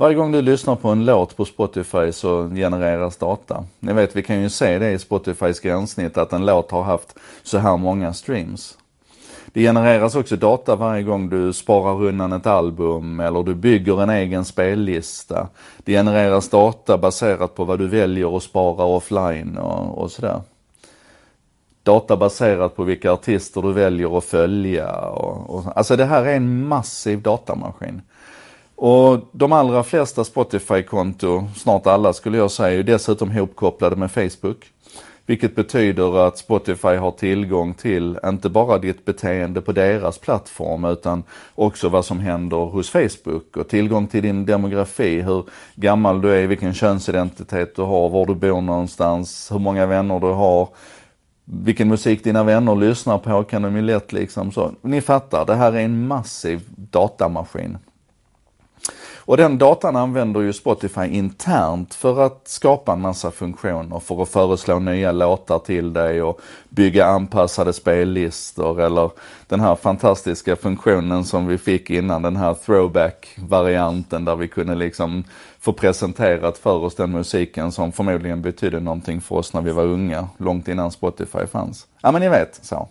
Varje gång du lyssnar på en låt på Spotify så genereras data. Ni vet, vi kan ju se det i Spotifys gränssnitt att en låt har haft så här många streams. Det genereras också data varje gång du sparar undan ett album eller du bygger en egen spellista. Det genereras data baserat på vad du väljer att spara offline och, och sådär. Data baserat på vilka artister du väljer att följa och, och alltså det här är en massiv datamaskin. Och de allra flesta Spotify-konto, snart alla skulle jag säga, är dessutom ihopkopplade med Facebook. Vilket betyder att Spotify har tillgång till inte bara ditt beteende på deras plattform utan också vad som händer hos Facebook och tillgång till din demografi, hur gammal du är, vilken könsidentitet du har, var du bor någonstans, hur många vänner du har, vilken musik dina vänner lyssnar på kan de ju lätt liksom så. Ni fattar, det här är en massiv datamaskin. Och den datan använder ju Spotify internt för att skapa en massa funktioner för att föreslå nya låtar till dig och bygga anpassade spellistor eller den här fantastiska funktionen som vi fick innan, den här throwback-varianten där vi kunde liksom få presenterat för oss den musiken som förmodligen betydde någonting för oss när vi var unga, långt innan Spotify fanns. Ja men ni vet, så.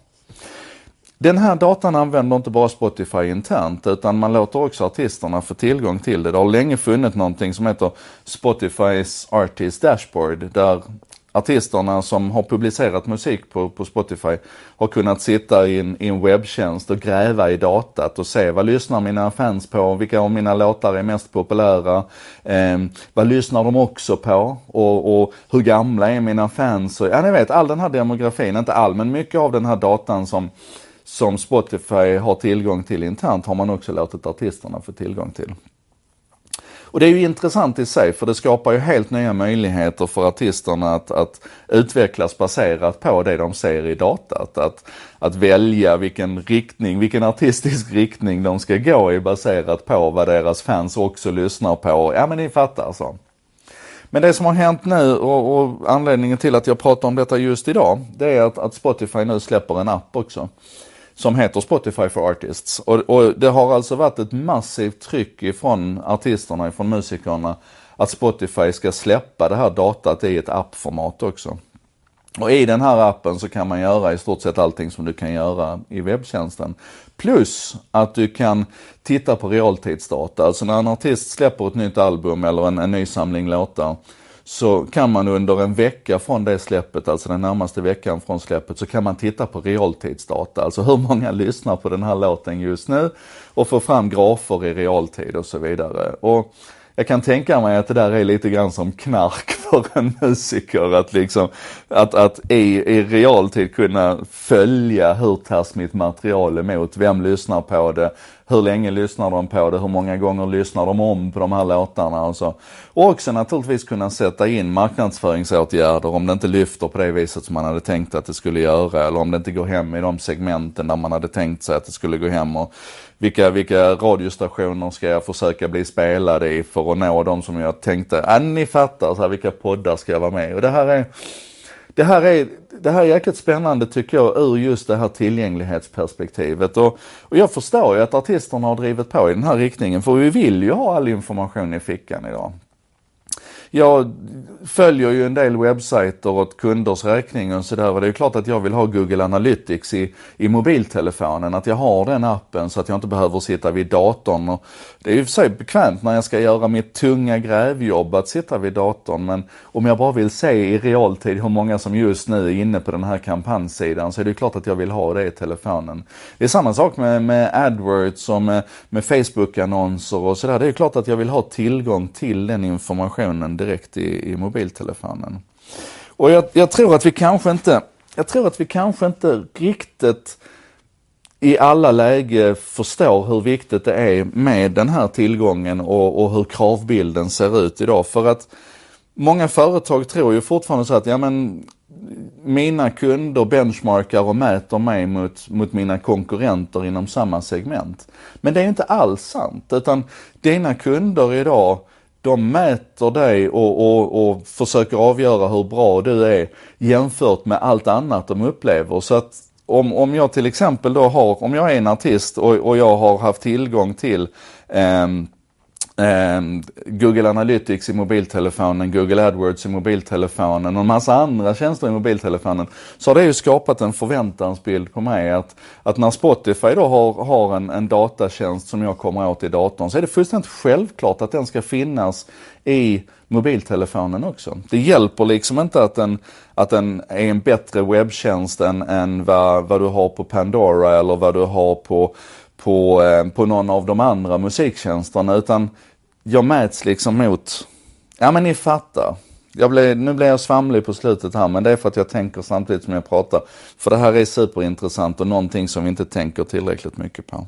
Den här datan använder inte bara Spotify internt utan man låter också artisterna få tillgång till det. Det har länge funnits någonting som heter Spotifys Artist Dashboard där artisterna som har publicerat musik på, på Spotify har kunnat sitta i en, i en webbtjänst och gräva i datat och se vad lyssnar mina fans på, vilka av mina låtar är mest populära, eh, vad lyssnar de också på och, och, hur gamla är mina fans? Och, ja ni vet all den här demografin, inte all men mycket av den här datan som som Spotify har tillgång till internt har man också låtit artisterna få tillgång till. Och det är ju intressant i sig för det skapar ju helt nya möjligheter för artisterna att, att utvecklas baserat på det de ser i datat. Att, att välja vilken riktning, vilken artistisk riktning de ska gå i baserat på vad deras fans också lyssnar på. Ja men ni fattar så. Men det som har hänt nu och, och anledningen till att jag pratar om detta just idag, det är att, att Spotify nu släpper en app också som heter Spotify for Artists. Och, och, det har alltså varit ett massivt tryck ifrån artisterna, ifrån musikerna, att Spotify ska släppa det här datat i ett appformat också. Och i den här appen så kan man göra i stort sett allting som du kan göra i webbtjänsten. Plus att du kan titta på realtidsdata. Alltså när en artist släpper ett nytt album eller en, en ny samling låtar så kan man under en vecka från det släppet, alltså den närmaste veckan från släppet, så kan man titta på realtidsdata. Alltså hur många lyssnar på den här låten just nu och få fram grafer i realtid och så vidare. Och jag kan tänka mig att det där är lite grann som knark för en musiker att liksom, att, att i, i realtid kunna följa hur tas mitt material emot, vem lyssnar på det, hur länge lyssnar de på det, hur många gånger lyssnar de om på de här låtarna och så. Och också naturligtvis kunna sätta in marknadsföringsåtgärder om det inte lyfter på det viset som man hade tänkt att det skulle göra eller om det inte går hem i de segmenten där man hade tänkt sig att det skulle gå hem. Och vilka, vilka radiostationer ska jag försöka bli spelad i för att nå de som jag tänkte, ja ni fattar, så här, vilka poddar ska jag vara med i? Och det här är det här är, det här är jäkligt spännande tycker jag ur just det här tillgänglighetsperspektivet. Och, och jag förstår ju att artisterna har drivit på i den här riktningen för vi vill ju ha all information i fickan idag jag följer ju en del webbsajter åt kunders räkning och sådär och det är klart att jag vill ha Google Analytics i, i mobiltelefonen, att jag har den appen så att jag inte behöver sitta vid datorn. Och det är ju för sig bekvämt när jag ska göra mitt tunga grävjobb att sitta vid datorn men om jag bara vill se i realtid hur många som just nu är inne på den här kampanjsidan så är det klart att jag vill ha det i telefonen. Det är samma sak med, med AdWords och med, med Facebook-annonser och sådär. Det är klart att jag vill ha tillgång till den informationen direkt i, i mobiltelefonen. Och jag, jag, tror att vi kanske inte, jag tror att vi kanske inte riktigt i alla läge förstår hur viktigt det är med den här tillgången och, och hur kravbilden ser ut idag. För att många företag tror ju fortfarande så att, ja men mina kunder benchmarkar och mäter mig mot, mot mina konkurrenter inom samma segment. Men det är inte alls sant, utan dina kunder idag de mäter dig och, och, och försöker avgöra hur bra du är jämfört med allt annat de upplever. Så att om, om jag till exempel då har, om jag är en artist och, och jag har haft tillgång till eh, Ehm, Google Analytics i mobiltelefonen, Google AdWords i mobiltelefonen och en massa andra tjänster i mobiltelefonen. Så har det ju skapat en förväntansbild på mig att, att när Spotify då har, har en, en datatjänst som jag kommer åt i datorn så är det fullständigt självklart att den ska finnas i mobiltelefonen också. Det hjälper liksom inte att den, att den är en bättre webbtjänst än, än vad, vad du har på Pandora eller vad du har på på, eh, på någon av de andra musiktjänsterna utan jag mäts liksom mot, ja men ni fattar. Jag blev, nu blev jag svamlig på slutet här men det är för att jag tänker samtidigt som jag pratar. För det här är superintressant och någonting som vi inte tänker tillräckligt mycket på.